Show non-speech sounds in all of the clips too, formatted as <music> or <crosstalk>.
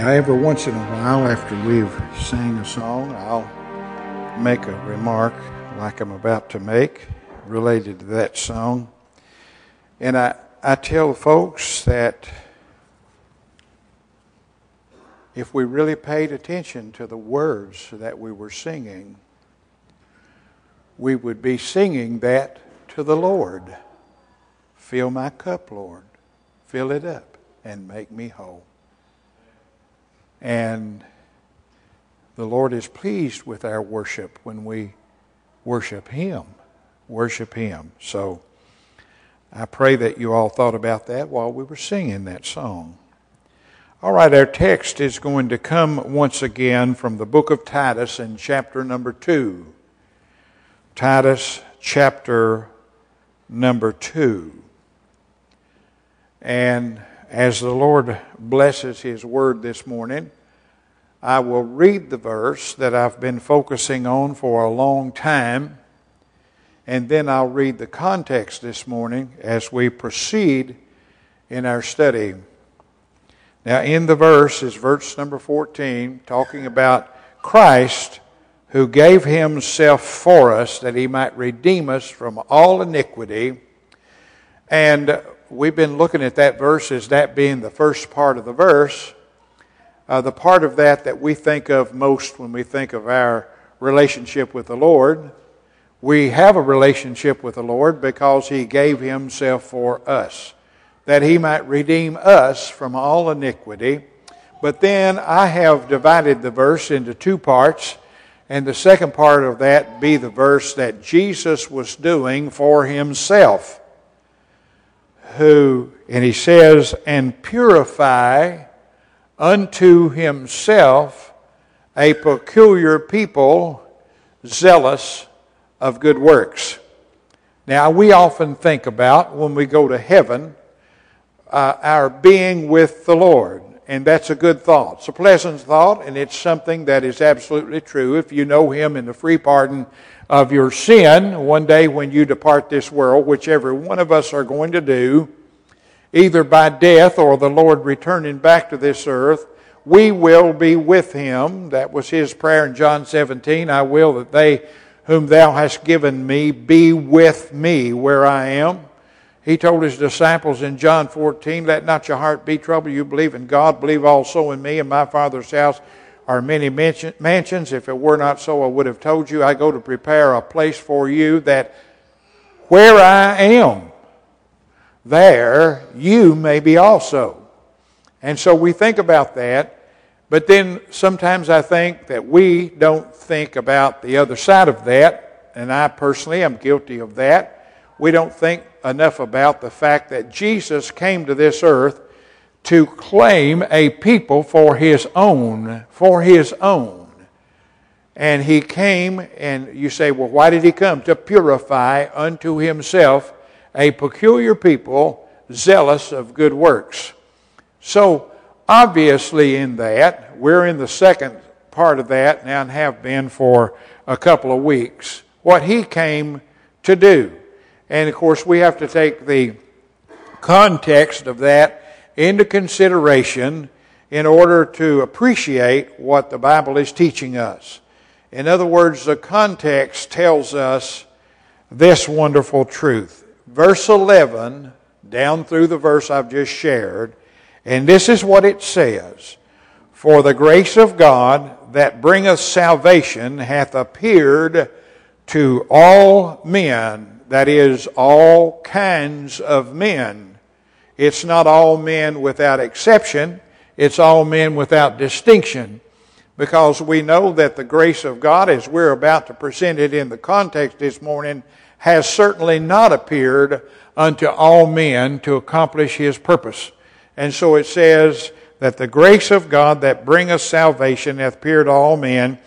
Now, every once in a while, after we've sang a song, I'll make a remark like I'm about to make related to that song. And I, I tell folks that if we really paid attention to the words that we were singing, we would be singing that to the Lord. Fill my cup, Lord. Fill it up and make me whole. And the Lord is pleased with our worship when we worship Him. Worship Him. So I pray that you all thought about that while we were singing that song. All right, our text is going to come once again from the book of Titus in chapter number 2. Titus chapter number 2. And as the Lord blesses His word this morning, I will read the verse that I've been focusing on for a long time, and then I'll read the context this morning as we proceed in our study. Now, in the verse is verse number 14, talking about Christ who gave himself for us that he might redeem us from all iniquity. And we've been looking at that verse as that being the first part of the verse. Uh, the part of that that we think of most when we think of our relationship with the Lord. We have a relationship with the Lord because He gave Himself for us, that He might redeem us from all iniquity. But then I have divided the verse into two parts, and the second part of that be the verse that Jesus was doing for Himself who, and he says, and purify unto himself a peculiar people zealous of good works. Now, we often think about when we go to heaven uh, our being with the Lord, and that's a good thought. It's a pleasant thought, and it's something that is absolutely true if you know Him in the free pardon of your sin one day when you depart this world, which every one of us are going to do, either by death or the Lord returning back to this earth, we will be with him. That was his prayer in John 17. I will that they whom thou hast given me be with me where I am. He told his disciples in John 14, Let not your heart be troubled. You believe in God, believe also in me. In my Father's house are many mansions. If it were not so, I would have told you. I go to prepare a place for you that where I am, there you may be also. And so we think about that, but then sometimes I think that we don't think about the other side of that, and I personally am guilty of that. We don't think enough about the fact that Jesus came to this earth to claim a people for his own, for his own. And he came, and you say, well, why did he come? To purify unto himself a peculiar people, zealous of good works. So, obviously, in that, we're in the second part of that now and have been for a couple of weeks. What he came to do. And of course, we have to take the context of that into consideration in order to appreciate what the Bible is teaching us. In other words, the context tells us this wonderful truth. Verse 11, down through the verse I've just shared, and this is what it says For the grace of God that bringeth salvation hath appeared to all men, that is, all kinds of men it's not all men without exception, it's all men without distinction. Because we know that the grace of God, as we're about to present it in the context this morning, has certainly not appeared unto all men to accomplish his purpose. And so it says that the grace of God that bringeth salvation hath appeared to all men.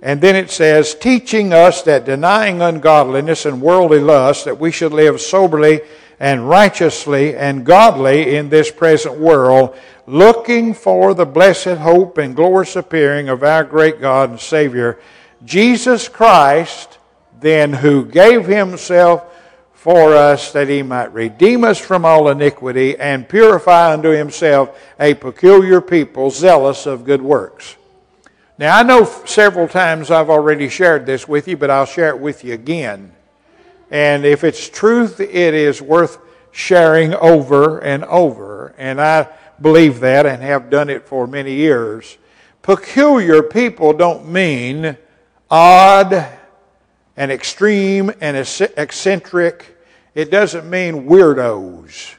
And then it says, teaching us that denying ungodliness and worldly lust, that we should live soberly and righteously and godly in this present world, looking for the blessed hope and glorious appearing of our great God and Savior, Jesus Christ, then who gave himself for us that he might redeem us from all iniquity and purify unto himself a peculiar people zealous of good works. Now, I know several times I've already shared this with you, but I'll share it with you again. And if it's truth, it is worth sharing over and over. And I believe that and have done it for many years. Peculiar people don't mean odd and extreme and eccentric. It doesn't mean weirdos.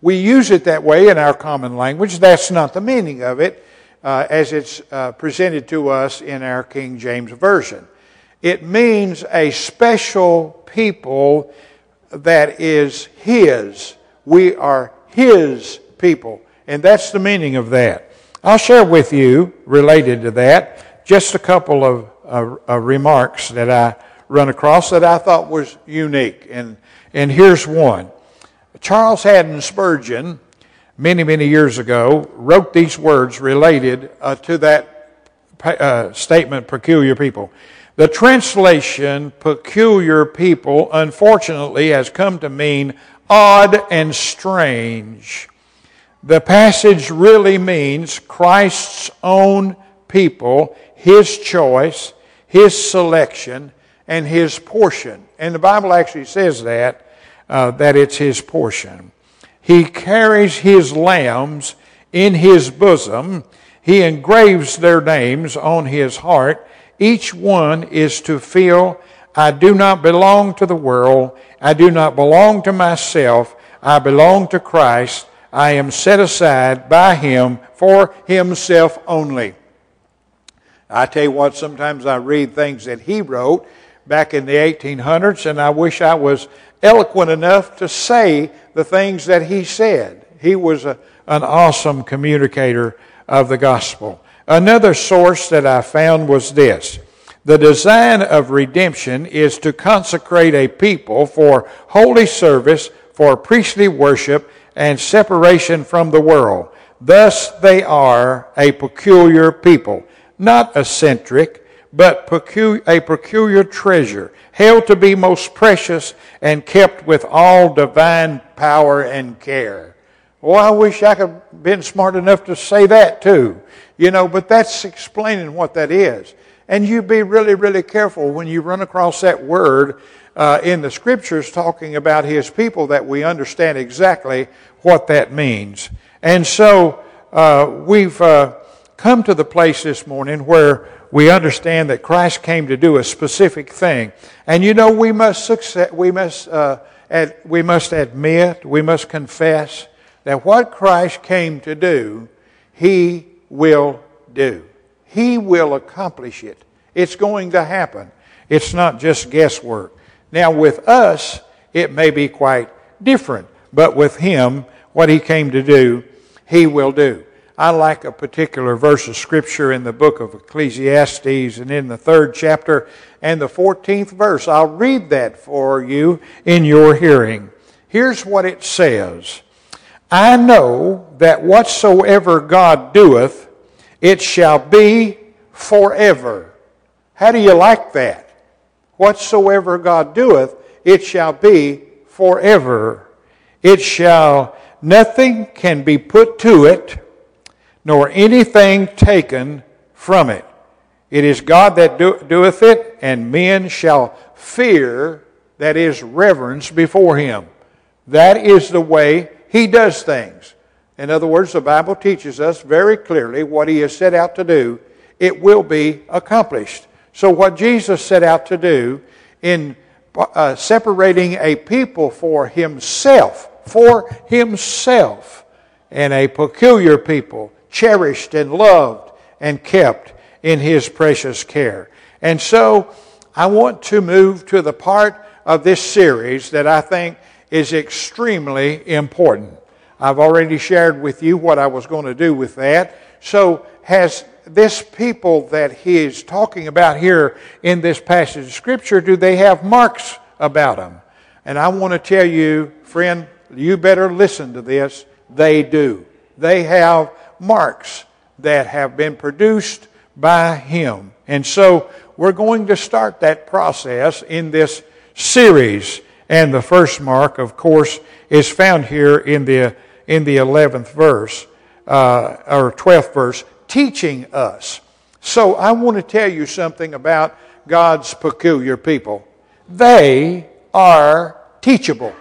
We use it that way in our common language. That's not the meaning of it uh, as it's uh, presented to us in our King James Version. It means a special people that is His. We are His people. And that's the meaning of that. I'll share with you, related to that, just a couple of uh, uh, remarks that I run across that I thought was unique. And, and here's one. Charles Haddon Spurgeon, many, many years ago, wrote these words related uh, to that uh, statement, peculiar people. The translation, peculiar people, unfortunately has come to mean odd and strange. The passage really means Christ's own people, His choice, His selection, and His portion. And the Bible actually says that, uh, that it's His portion. He carries His lambs in His bosom. He engraves their names on His heart each one is to feel, I do not belong to the world. I do not belong to myself. I belong to Christ. I am set aside by Him for Himself only. I tell you what, sometimes I read things that he wrote back in the 1800s, and I wish I was eloquent enough to say the things that he said. He was a, an awesome communicator of the gospel. Another source that I found was this. The design of redemption is to consecrate a people for holy service, for priestly worship, and separation from the world. Thus they are a peculiar people, not eccentric, but a peculiar treasure, held to be most precious and kept with all divine power and care. Well, I wish I could have been smart enough to say that too. You know, but that's explaining what that is. And you be really, really careful when you run across that word uh, in the scriptures talking about his people that we understand exactly what that means. And so uh, we've uh, come to the place this morning where we understand that Christ came to do a specific thing. And you know, we must success, we must, uh, ad, we must admit, we must confess that what Christ came to do, he will do. He will accomplish it. It's going to happen. It's not just guesswork. Now, with us, it may be quite different, but with Him, what He came to do, He will do. I like a particular verse of Scripture in the book of Ecclesiastes and in the third chapter and the 14th verse. I'll read that for you in your hearing. Here's what it says I know that whatsoever God doeth, it shall be forever. How do you like that? Whatsoever God doeth, it shall be forever. It shall, nothing can be put to it, nor anything taken from it. It is God that do, doeth it, and men shall fear, that is, reverence before him. That is the way he does things. In other words, the Bible teaches us very clearly what he has set out to do, it will be accomplished. So, what Jesus set out to do in uh, separating a people for himself, for himself, and a peculiar people, cherished and loved and kept in his precious care. And so, I want to move to the part of this series that I think is extremely important. I've already shared with you what I was going to do with that. So, has this people that he is talking about here in this passage of Scripture, do they have marks about them? And I want to tell you, friend, you better listen to this. They do. They have marks that have been produced by him. And so we're going to start that process in this series. And the first mark, of course, is found here in the, in the 11th verse, uh, or 12th verse, teaching us. So I want to tell you something about God's peculiar people. They are teachable.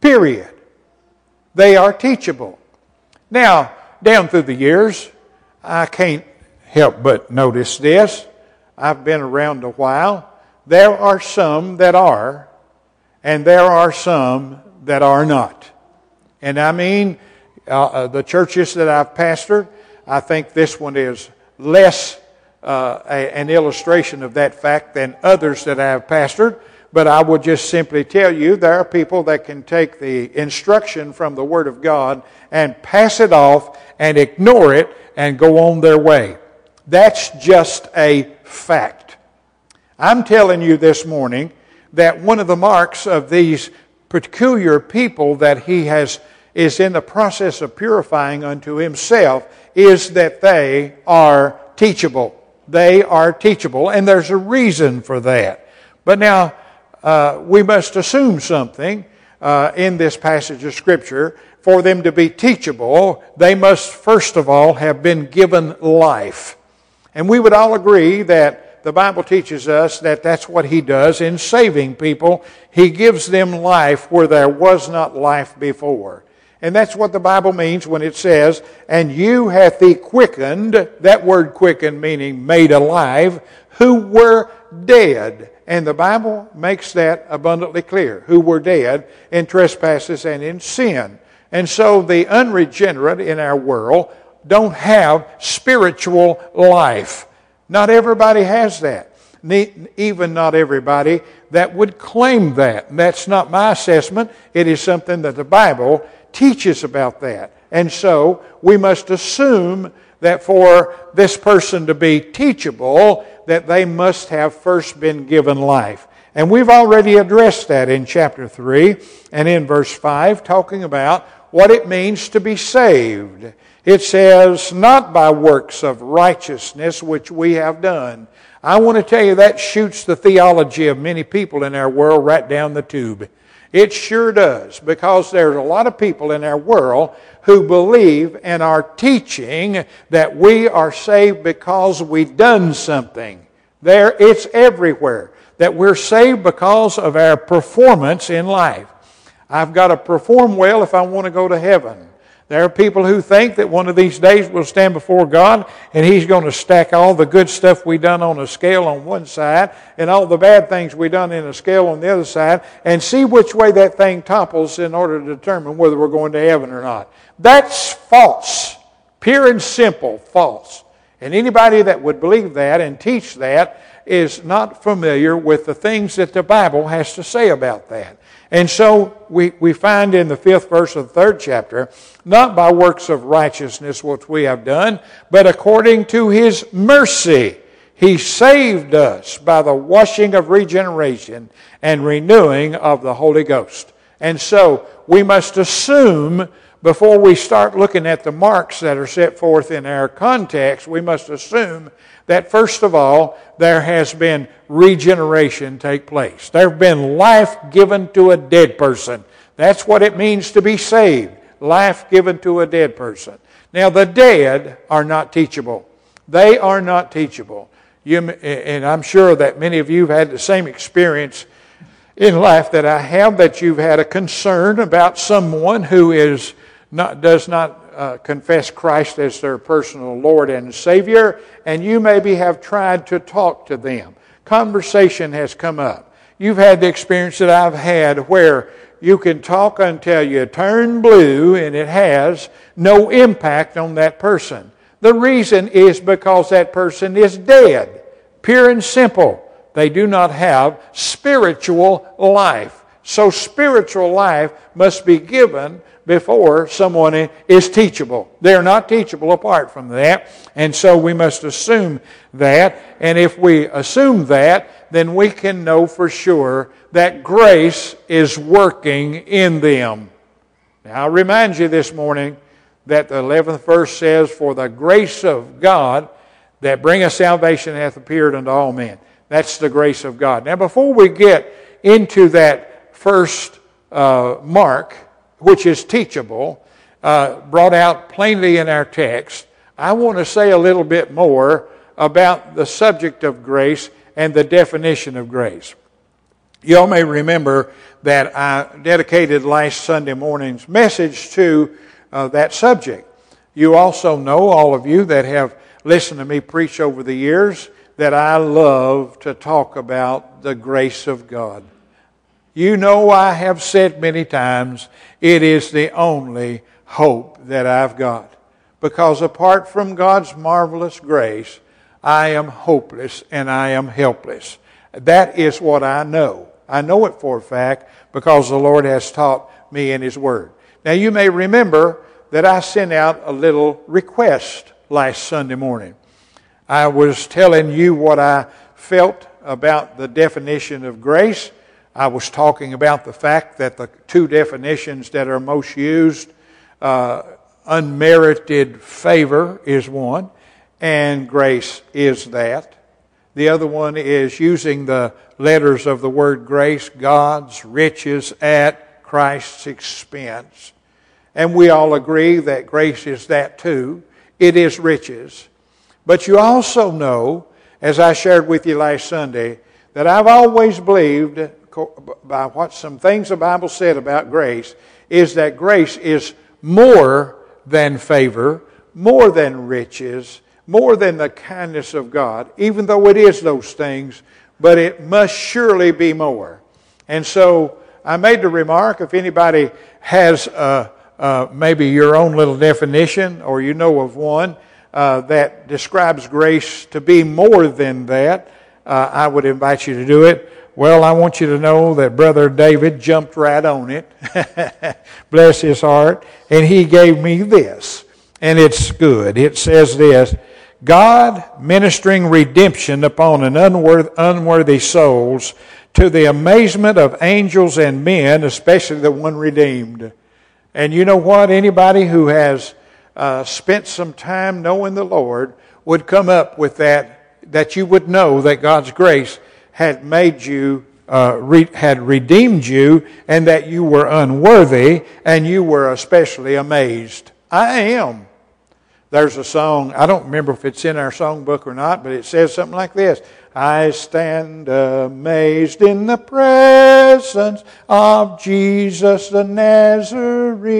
Period. They are teachable. Now, down through the years, I can't help but notice this. I've been around a while. There are some that are, and there are some that are not. And I mean, uh, uh, the churches that I've pastored, I think this one is less uh, a, an illustration of that fact than others that I have pastored. But I will just simply tell you there are people that can take the instruction from the Word of God and pass it off and ignore it and go on their way. That's just a fact. I'm telling you this morning that one of the marks of these peculiar people that he has is in the process of purifying unto himself is that they are teachable. They are teachable, and there's a reason for that. But now, uh, we must assume something uh, in this passage of Scripture. For them to be teachable, they must first of all have been given life. And we would all agree that the Bible teaches us that that's what He does in saving people. He gives them life where there was not life before. And that's what the Bible means when it says, And you hath he quickened, that word quickened meaning made alive, who were dead. And the Bible makes that abundantly clear, who were dead in trespasses and in sin. And so the unregenerate in our world don't have spiritual life. Not everybody has that. Even not everybody that would claim that. That's not my assessment. It is something that the Bible teaches about that. And so we must assume that for this person to be teachable, that they must have first been given life. And we've already addressed that in chapter 3 and in verse 5, talking about what it means to be saved. It says, not by works of righteousness which we have done. I want to tell you that shoots the theology of many people in our world right down the tube. It sure does, because there's a lot of people in our world who believe and are teaching that we are saved because we've done something. There, it's everywhere. That we're saved because of our performance in life. I've got to perform well if I want to go to heaven. There are people who think that one of these days we'll stand before God and He's going to stack all the good stuff we've done on a scale on one side and all the bad things we've done in a scale on the other side and see which way that thing topples in order to determine whether we're going to heaven or not. That's false. Pure and simple false. And anybody that would believe that and teach that is not familiar with the things that the Bible has to say about that. And so we, we find in the fifth verse of the third chapter, not by works of righteousness which we have done, but according to his mercy. He saved us by the washing of regeneration and renewing of the Holy Ghost. And so we must assume before we start looking at the marks that are set forth in our context, we must assume that first of all, there has been regeneration take place. There have been life given to a dead person. That's what it means to be saved. Life given to a dead person. Now, the dead are not teachable. They are not teachable. You, and I'm sure that many of you have had the same experience in life that I have, that you've had a concern about someone who is not, does not uh, confess Christ as their personal Lord and Savior, and you maybe have tried to talk to them. Conversation has come up. You've had the experience that I've had where you can talk until you turn blue, and it has no impact on that person. The reason is because that person is dead, pure and simple. They do not have spiritual life. So, spiritual life must be given before someone is teachable. They're not teachable apart from that. And so we must assume that. And if we assume that, then we can know for sure that grace is working in them. Now, I remind you this morning that the 11th verse says, For the grace of God that bringeth salvation hath appeared unto all men. That's the grace of God. Now, before we get into that first uh, mark, which is teachable, uh, brought out plainly in our text, I want to say a little bit more about the subject of grace and the definition of grace. You all may remember that I dedicated last Sunday morning's message to uh, that subject. You also know, all of you that have listened to me preach over the years, that I love to talk about the grace of God. You know, I have said many times, it is the only hope that I've got. Because apart from God's marvelous grace, I am hopeless and I am helpless. That is what I know. I know it for a fact because the Lord has taught me in His Word. Now, you may remember that I sent out a little request last Sunday morning. I was telling you what I felt about the definition of grace. I was talking about the fact that the two definitions that are most used, uh, unmerited favor is one, and grace is that. The other one is using the letters of the word grace, God's riches at Christ's expense. And we all agree that grace is that too. It is riches. But you also know, as I shared with you last Sunday, that I've always believed, by what some things the Bible said about grace, is that grace is more than favor, more than riches, more than the kindness of God, even though it is those things, but it must surely be more. And so I made the remark if anybody has uh, uh, maybe your own little definition or you know of one uh, that describes grace to be more than that, uh, I would invite you to do it. Well, I want you to know that Brother David jumped right on it. <laughs> Bless his heart. And he gave me this. And it's good. It says this God ministering redemption upon an unworthy, unworthy souls to the amazement of angels and men, especially the one redeemed. And you know what? Anybody who has uh, spent some time knowing the Lord would come up with that, that you would know that God's grace had made you, uh, re- had redeemed you, and that you were unworthy, and you were especially amazed. I am. There's a song, I don't remember if it's in our songbook or not, but it says something like this I stand amazed in the presence of Jesus the Nazarene.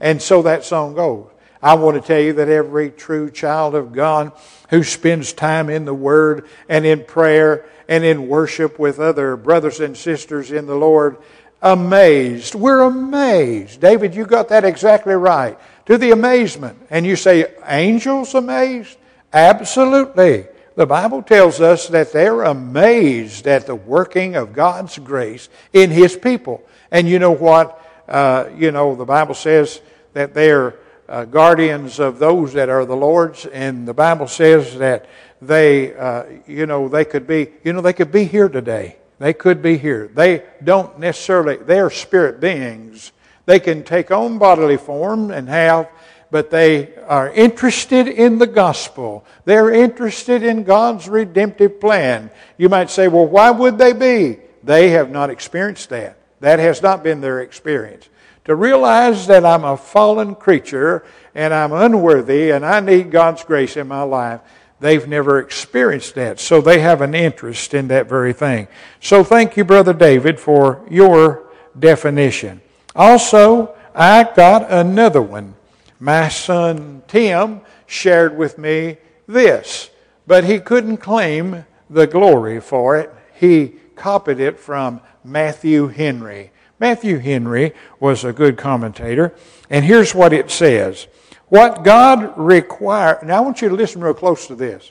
And so that song goes. I want to tell you that every true child of God who spends time in the Word and in prayer and in worship with other brothers and sisters in the Lord, amazed. We're amazed. David, you got that exactly right to the amazement. And you say, angels amazed? Absolutely. The Bible tells us that they're amazed at the working of God's grace in His people. And you know what? Uh, you know, the Bible says that they're uh, guardians of those that are the Lord's, and the Bible says that they, uh, you know, they could be, you know, they could be here today. They could be here. They don't necessarily, they are spirit beings they can take on bodily form and have, but they are interested in the gospel. They're interested in God's redemptive plan. You might say, well, why would they be? They have not experienced that. That has not been their experience. To realize that I'm a fallen creature and I'm unworthy and I need God's grace in my life, they've never experienced that. So they have an interest in that very thing. So thank you, Brother David, for your definition. Also, I got another one. My son Tim shared with me this, but he couldn't claim the glory for it. He copied it from Matthew Henry. Matthew Henry was a good commentator, and here's what it says What God requires, now I want you to listen real close to this.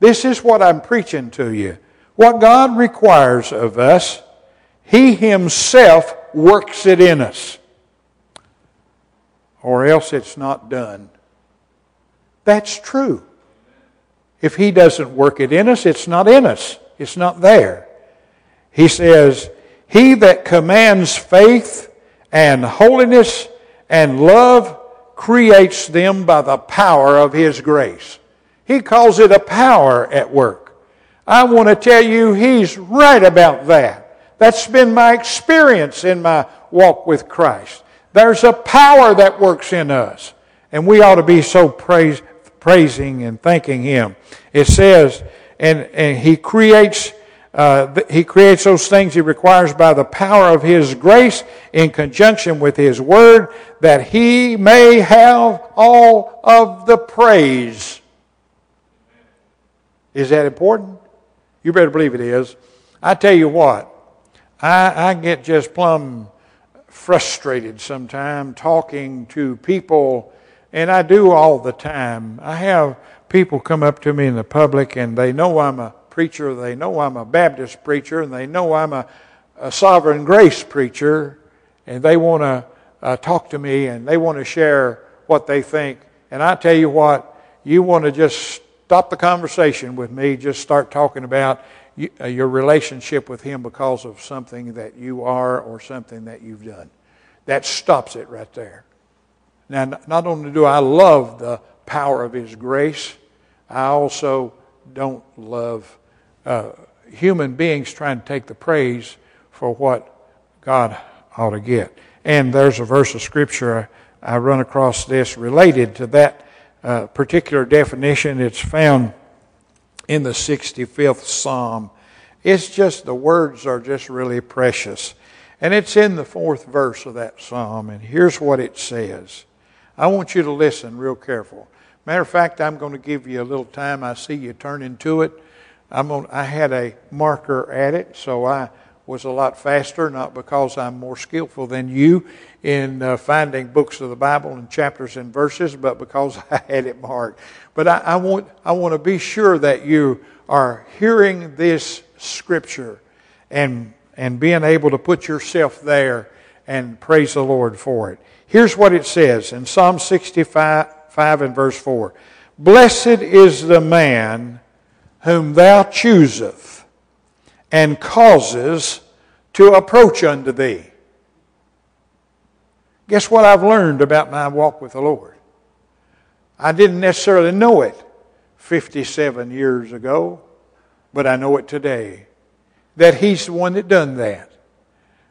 This is what I'm preaching to you. What God requires of us, He Himself works it in us, or else it's not done. That's true. If He doesn't work it in us, it's not in us, it's not there. He says, He that commands faith and holiness and love creates them by the power of His grace. He calls it a power at work. I want to tell you, He's right about that. That's been my experience in my walk with Christ. There's a power that works in us, and we ought to be so praise, praising and thanking Him. It says, and, and He creates. Uh, he creates those things he requires by the power of his grace in conjunction with his word that he may have all of the praise. Is that important? You better believe it is. I tell you what, I, I get just plumb frustrated sometimes talking to people, and I do all the time. I have people come up to me in the public and they know I'm a preacher, they know I'm a Baptist preacher, and they know I'm a, a sovereign grace preacher, and they want to uh, talk to me and they want to share what they think. And I tell you what, you want to just stop the conversation with me, just start talking about uh, your relationship with Him because of something that you are or something that you've done. That stops it right there. Now, not only do I love the power of His grace, I also don't love uh, human beings trying to take the praise for what God ought to get. And there's a verse of Scripture I run across this related to that uh, particular definition. It's found in the 65th Psalm. It's just, the words are just really precious. And it's in the fourth verse of that psalm. And here's what it says. I want you to listen real careful. Matter of fact, I'm going to give you a little time. I see you turning to it. I'm on, I had a marker at it, so I was a lot faster, not because I'm more skillful than you in uh, finding books of the Bible and chapters and verses, but because <laughs> I had it marked. But I, I, want, I want to be sure that you are hearing this scripture and, and being able to put yourself there and praise the Lord for it. Here's what it says in Psalm 65 5 and verse 4 Blessed is the man whom thou choosest and causes to approach unto thee. Guess what I've learned about my walk with the Lord? I didn't necessarily know it 57 years ago, but I know it today. That He's the one that done that.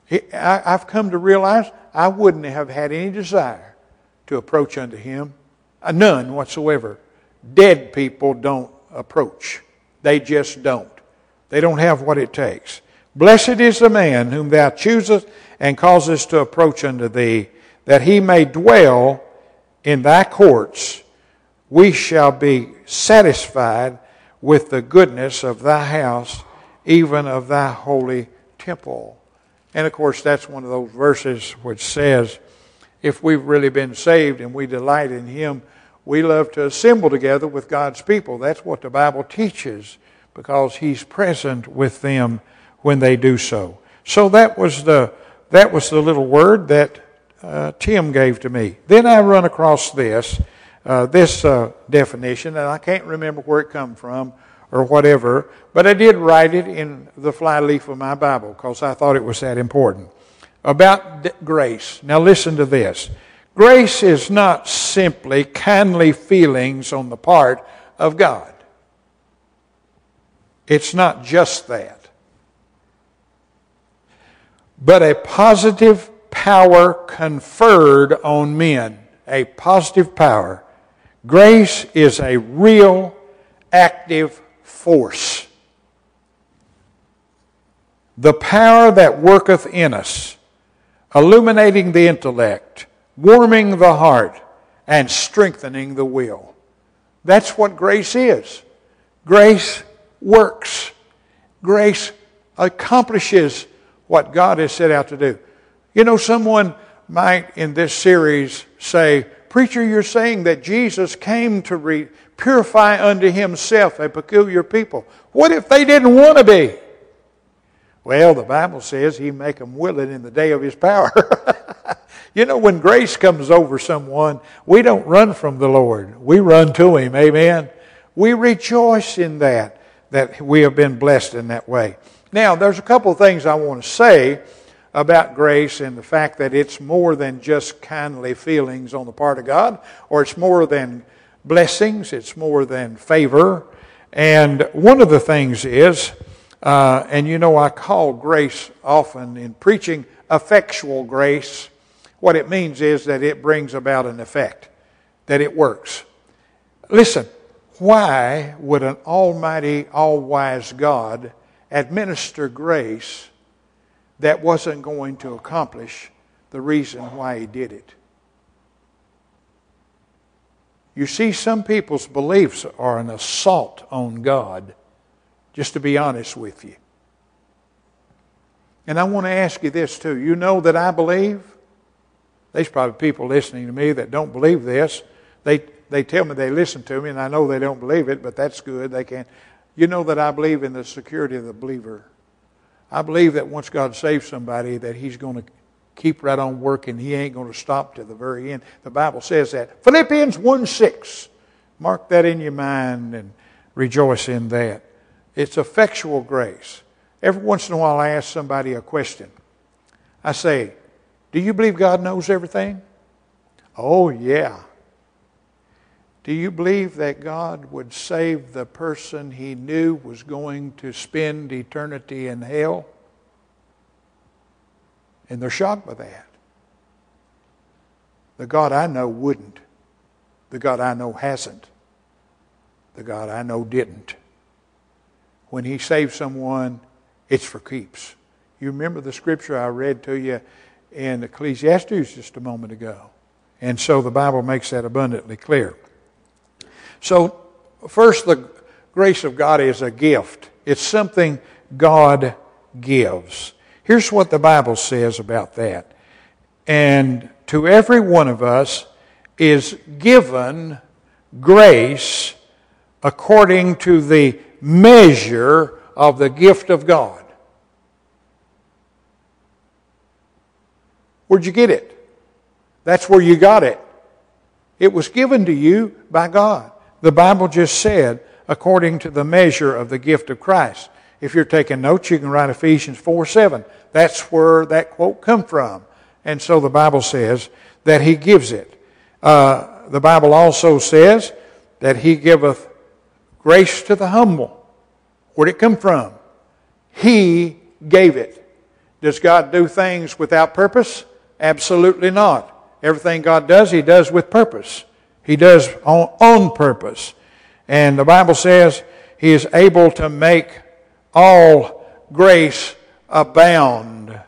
He, I, I've come to realize I wouldn't have had any desire to approach unto Him. Uh, none whatsoever. Dead people don't approach. They just don't. They don't have what it takes. Blessed is the man whom thou choosest and causest to approach unto thee, that he may dwell in thy courts. We shall be satisfied with the goodness of thy house, even of thy holy temple. And of course, that's one of those verses which says, if we've really been saved and we delight in him, we love to assemble together with God's people. That's what the Bible teaches because He's present with them when they do so. So that was the, that was the little word that uh, Tim gave to me. Then I run across this, uh, this uh, definition, and I can't remember where it come from or whatever, but I did write it in the flyleaf of my Bible because I thought it was that important. About grace. Now listen to this. Grace is not simply kindly feelings on the part of God. It's not just that. But a positive power conferred on men. A positive power. Grace is a real active force. The power that worketh in us, illuminating the intellect, warming the heart, and strengthening the will. That's what grace is. Grace works. Grace accomplishes what God has set out to do. You know, someone might in this series say, Preacher, you're saying that Jesus came to re- purify unto himself a peculiar people. What if they didn't want to be? Well, the Bible says he make them willing in the day of his power. <laughs> <laughs> You know, when grace comes over someone, we don't run from the Lord. We run to Him. Amen. We rejoice in that, that we have been blessed in that way. Now, there's a couple of things I want to say about grace and the fact that it's more than just kindly feelings on the part of God, or it's more than blessings, it's more than favor. And one of the things is, uh, and you know, I call grace often in preaching effectual grace. What it means is that it brings about an effect, that it works. Listen, why would an almighty, all wise God administer grace that wasn't going to accomplish the reason why he did it? You see, some people's beliefs are an assault on God, just to be honest with you. And I want to ask you this too. You know that I believe? There's probably people listening to me that don't believe this. They, they tell me they listen to me, and I know they don't believe it, but that's good. They can. You know that I believe in the security of the believer. I believe that once God saves somebody, that He's going to keep right on working. He ain't going to stop to the very end. The Bible says that. Philippians 1 6. Mark that in your mind and rejoice in that. It's effectual grace. Every once in a while, I ask somebody a question. I say, Do you believe God knows everything? Oh, yeah. Do you believe that God would save the person he knew was going to spend eternity in hell? And they're shocked by that. The God I know wouldn't. The God I know hasn't. The God I know didn't. When He saves someone, it's for keeps. You remember the scripture I read to you in Ecclesiastes just a moment ago. And so the Bible makes that abundantly clear. So, first, the grace of God is a gift, it's something God gives. Here's what the Bible says about that. And to every one of us is given grace according to the measure of the gift of God. Where'd you get it? That's where you got it. It was given to you by God. The Bible just said, according to the measure of the gift of Christ. If you're taking notes, you can write Ephesians 4 7. That's where that quote come from. And so the Bible says that He gives it. Uh, the Bible also says that He giveth grace to the humble. Where'd it come from? He gave it. Does God do things without purpose? Absolutely not. Everything God does, He does with purpose. He does on, on purpose. And the Bible says He is able to make all grace abound.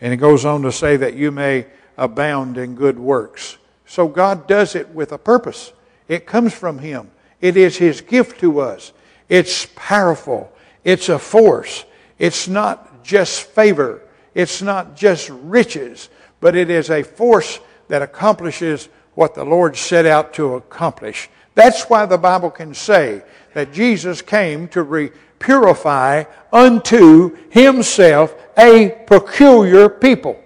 And it goes on to say that you may abound in good works. So God does it with a purpose. It comes from Him. It is His gift to us. It's powerful. It's a force. It's not just favor. It's not just riches, but it is a force that accomplishes what the Lord set out to accomplish. That's why the Bible can say that Jesus came to re- purify unto himself a peculiar people.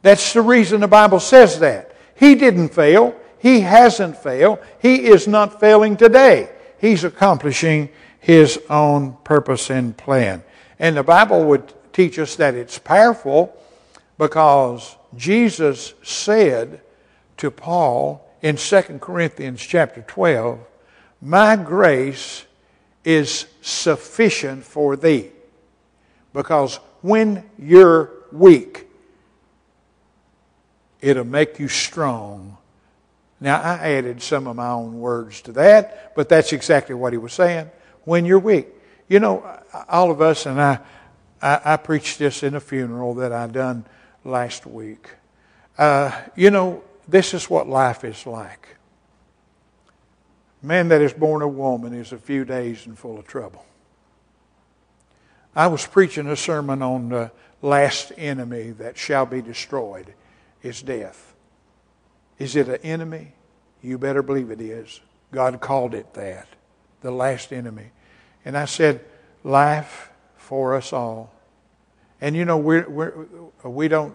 That's the reason the Bible says that. He didn't fail. He hasn't failed. He is not failing today. He's accomplishing his own purpose and plan. And the Bible would teach us that it's powerful because Jesus said to Paul in 2 Corinthians chapter 12, My grace is sufficient for thee. Because when you're weak, it'll make you strong. Now, I added some of my own words to that, but that's exactly what he was saying. When you're weak. You know, all of us, and I, I, I preached this in a funeral that I done last week. Uh, you know, this is what life is like. Man that is born a woman is a few days and full of trouble. I was preaching a sermon on the last enemy that shall be destroyed is death. Is it an enemy? You better believe it is. God called it that, the last enemy. And I said, life for us all. And you know, we're, we're, we don't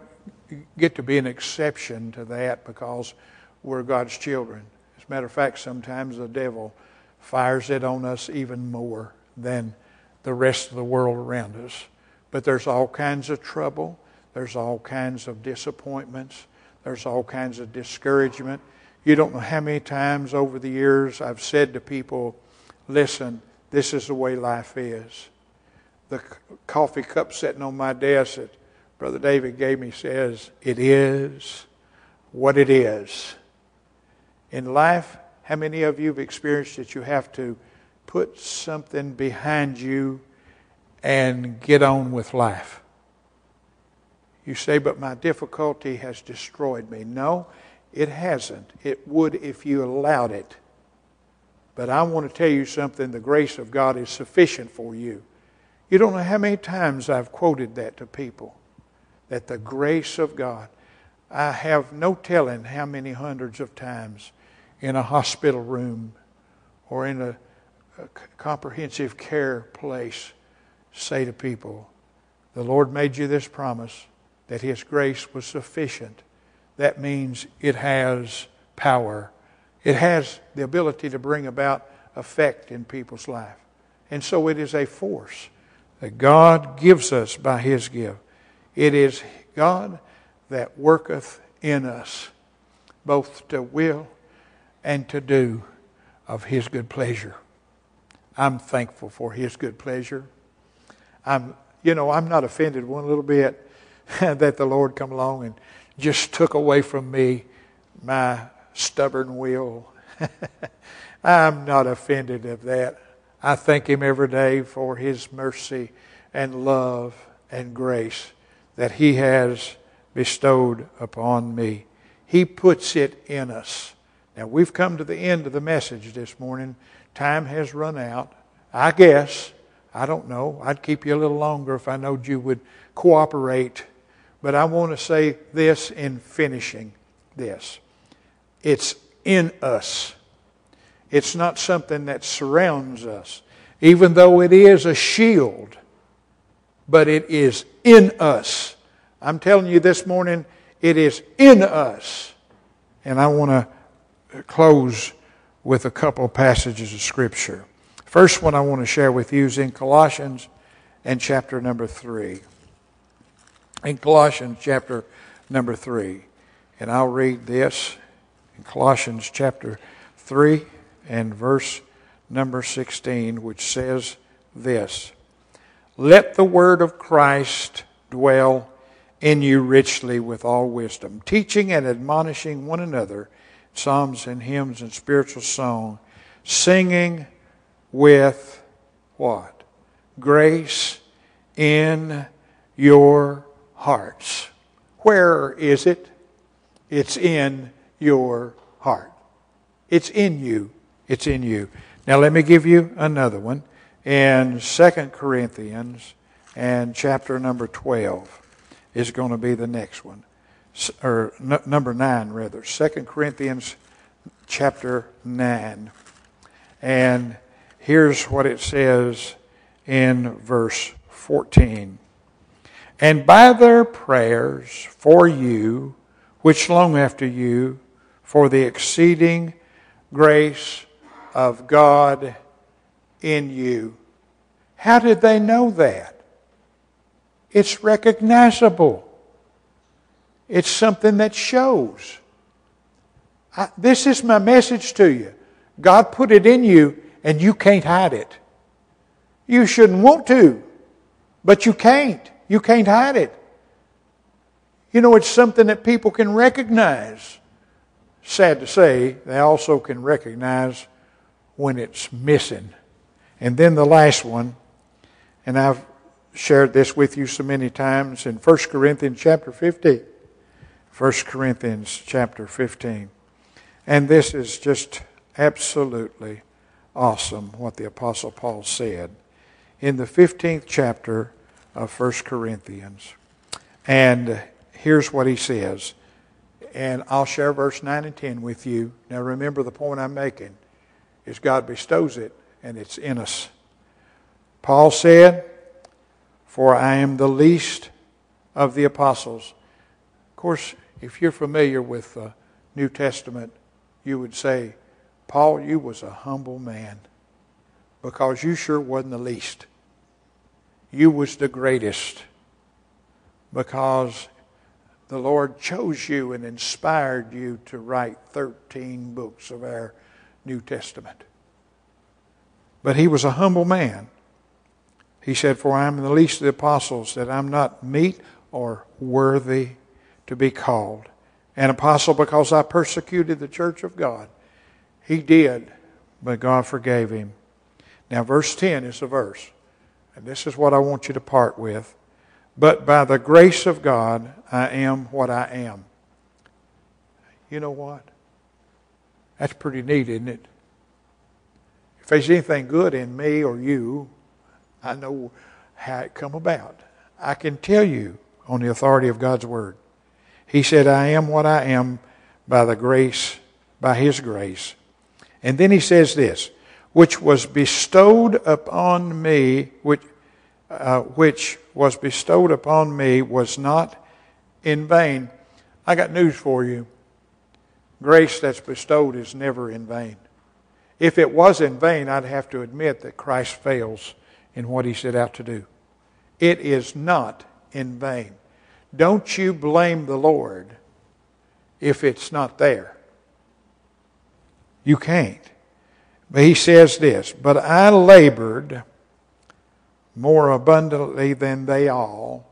get to be an exception to that because we're God's children. As a matter of fact, sometimes the devil fires it on us even more than the rest of the world around us. But there's all kinds of trouble, there's all kinds of disappointments, there's all kinds of discouragement. You don't know how many times over the years I've said to people, listen, this is the way life is. The coffee cup sitting on my desk that Brother David gave me says, It is what it is. In life, how many of you have experienced that you have to put something behind you and get on with life? You say, but my difficulty has destroyed me. No, it hasn't. It would if you allowed it. But I want to tell you something the grace of God is sufficient for you. You don't know how many times I've quoted that to people that the grace of God. I have no telling how many hundreds of times in a hospital room or in a, a comprehensive care place say to people, The Lord made you this promise that His grace was sufficient. That means it has power. It has the ability to bring about effect in people's life. And so it is a force that God gives us by His gift. It is God that worketh in us, both to will and to do of His good pleasure. I'm thankful for His good pleasure. I'm, you know, I'm not offended one little bit <laughs> that the Lord come along and just took away from me my stubborn will. <laughs> I'm not offended of that. I thank Him every day for His mercy and love and grace that He has bestowed upon me. He puts it in us. Now, we've come to the end of the message this morning. Time has run out. I guess. I don't know. I'd keep you a little longer if I knowed you would cooperate but I want to say this in finishing this it's in us, it's not something that surrounds us, even though it is a shield, but it is in us. I'm telling you this morning, it is in us. And I want to close with a couple of passages of Scripture. First one I want to share with you is in Colossians and chapter number 3 in Colossians chapter number 3. And I'll read this in Colossians chapter 3 and verse number 16, which says this Let the word of Christ dwell in you richly with all wisdom, teaching and admonishing one another, psalms and hymns and spiritual song, singing with what? Grace in your hearts. Where is it? It's in your heart. It's in you. It's in you. Now let me give you another one in 2 Corinthians and chapter number 12 is going to be the next one. Or n- number 9 rather. 2 Corinthians chapter 9. And here's what it says in verse 14. And by their prayers for you, which long after you, for the exceeding grace of God in you. How did they know that? It's recognizable. It's something that shows. I, this is my message to you. God put it in you, and you can't hide it. You shouldn't want to, but you can't. You can't hide it. You know, it's something that people can recognize. Sad to say, they also can recognize when it's missing. And then the last one, and I've shared this with you so many times in 1 Corinthians chapter 15. 1 Corinthians chapter 15. And this is just absolutely awesome what the Apostle Paul said. In the 15th chapter of 1 Corinthians. And here's what he says. And I'll share verse 9 and 10 with you. Now remember the point I'm making is God bestows it and it's in us. Paul said, For I am the least of the apostles. Of course, if you're familiar with the New Testament, you would say, Paul, you was a humble man because you sure wasn't the least you was the greatest because the Lord chose you and inspired you to write 13 books of our New Testament. But he was a humble man. He said, For I am the least of the apostles, that I'm not meet or worthy to be called an apostle because I persecuted the church of God. He did, but God forgave him. Now, verse 10 is the verse. And this is what I want you to part with. But by the grace of God, I am what I am. You know what? That's pretty neat, isn't it? If there's anything good in me or you, I know how it come about. I can tell you on the authority of God's word. He said, I am what I am by the grace, by his grace. And then he says this, which was bestowed upon me, which, uh, which was bestowed upon me was not in vain. I got news for you. Grace that's bestowed is never in vain. If it was in vain, I'd have to admit that Christ fails in what he set out to do. It is not in vain. Don't you blame the Lord if it's not there. You can't. But he says this, but I labored more abundantly than they all.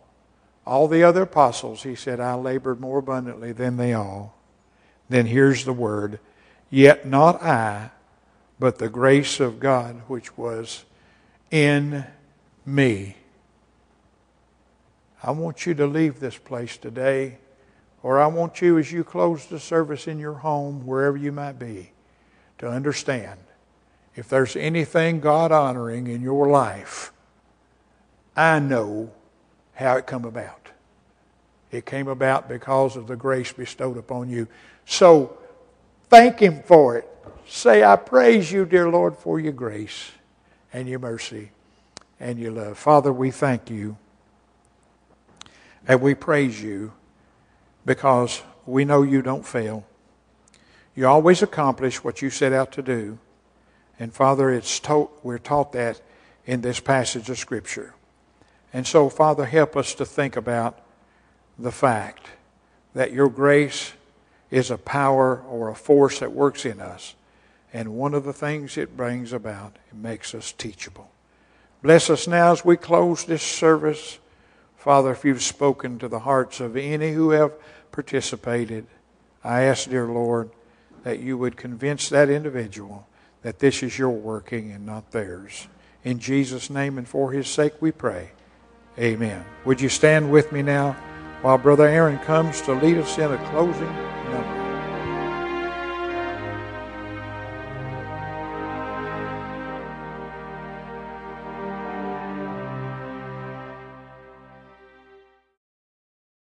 All the other apostles, he said, I labored more abundantly than they all. Then here's the word, yet not I, but the grace of God which was in me. I want you to leave this place today, or I want you, as you close the service in your home, wherever you might be, to understand if there's anything God honoring in your life, I know how it come about. It came about because of the grace bestowed upon you. So thank Him for it. Say, I praise you, dear Lord, for your grace and your mercy and your love. Father, we thank you and we praise you because we know you don't fail. You always accomplish what you set out to do. And Father, it's taught, we're taught that in this passage of Scripture. And so, Father, help us to think about the fact that your grace is a power or a force that works in us. And one of the things it brings about, it makes us teachable. Bless us now as we close this service. Father, if you've spoken to the hearts of any who have participated, I ask, dear Lord, that you would convince that individual that this is your working and not theirs. In Jesus' name and for his sake we pray. Amen. Would you stand with me now while Brother Aaron comes to lead us in a closing?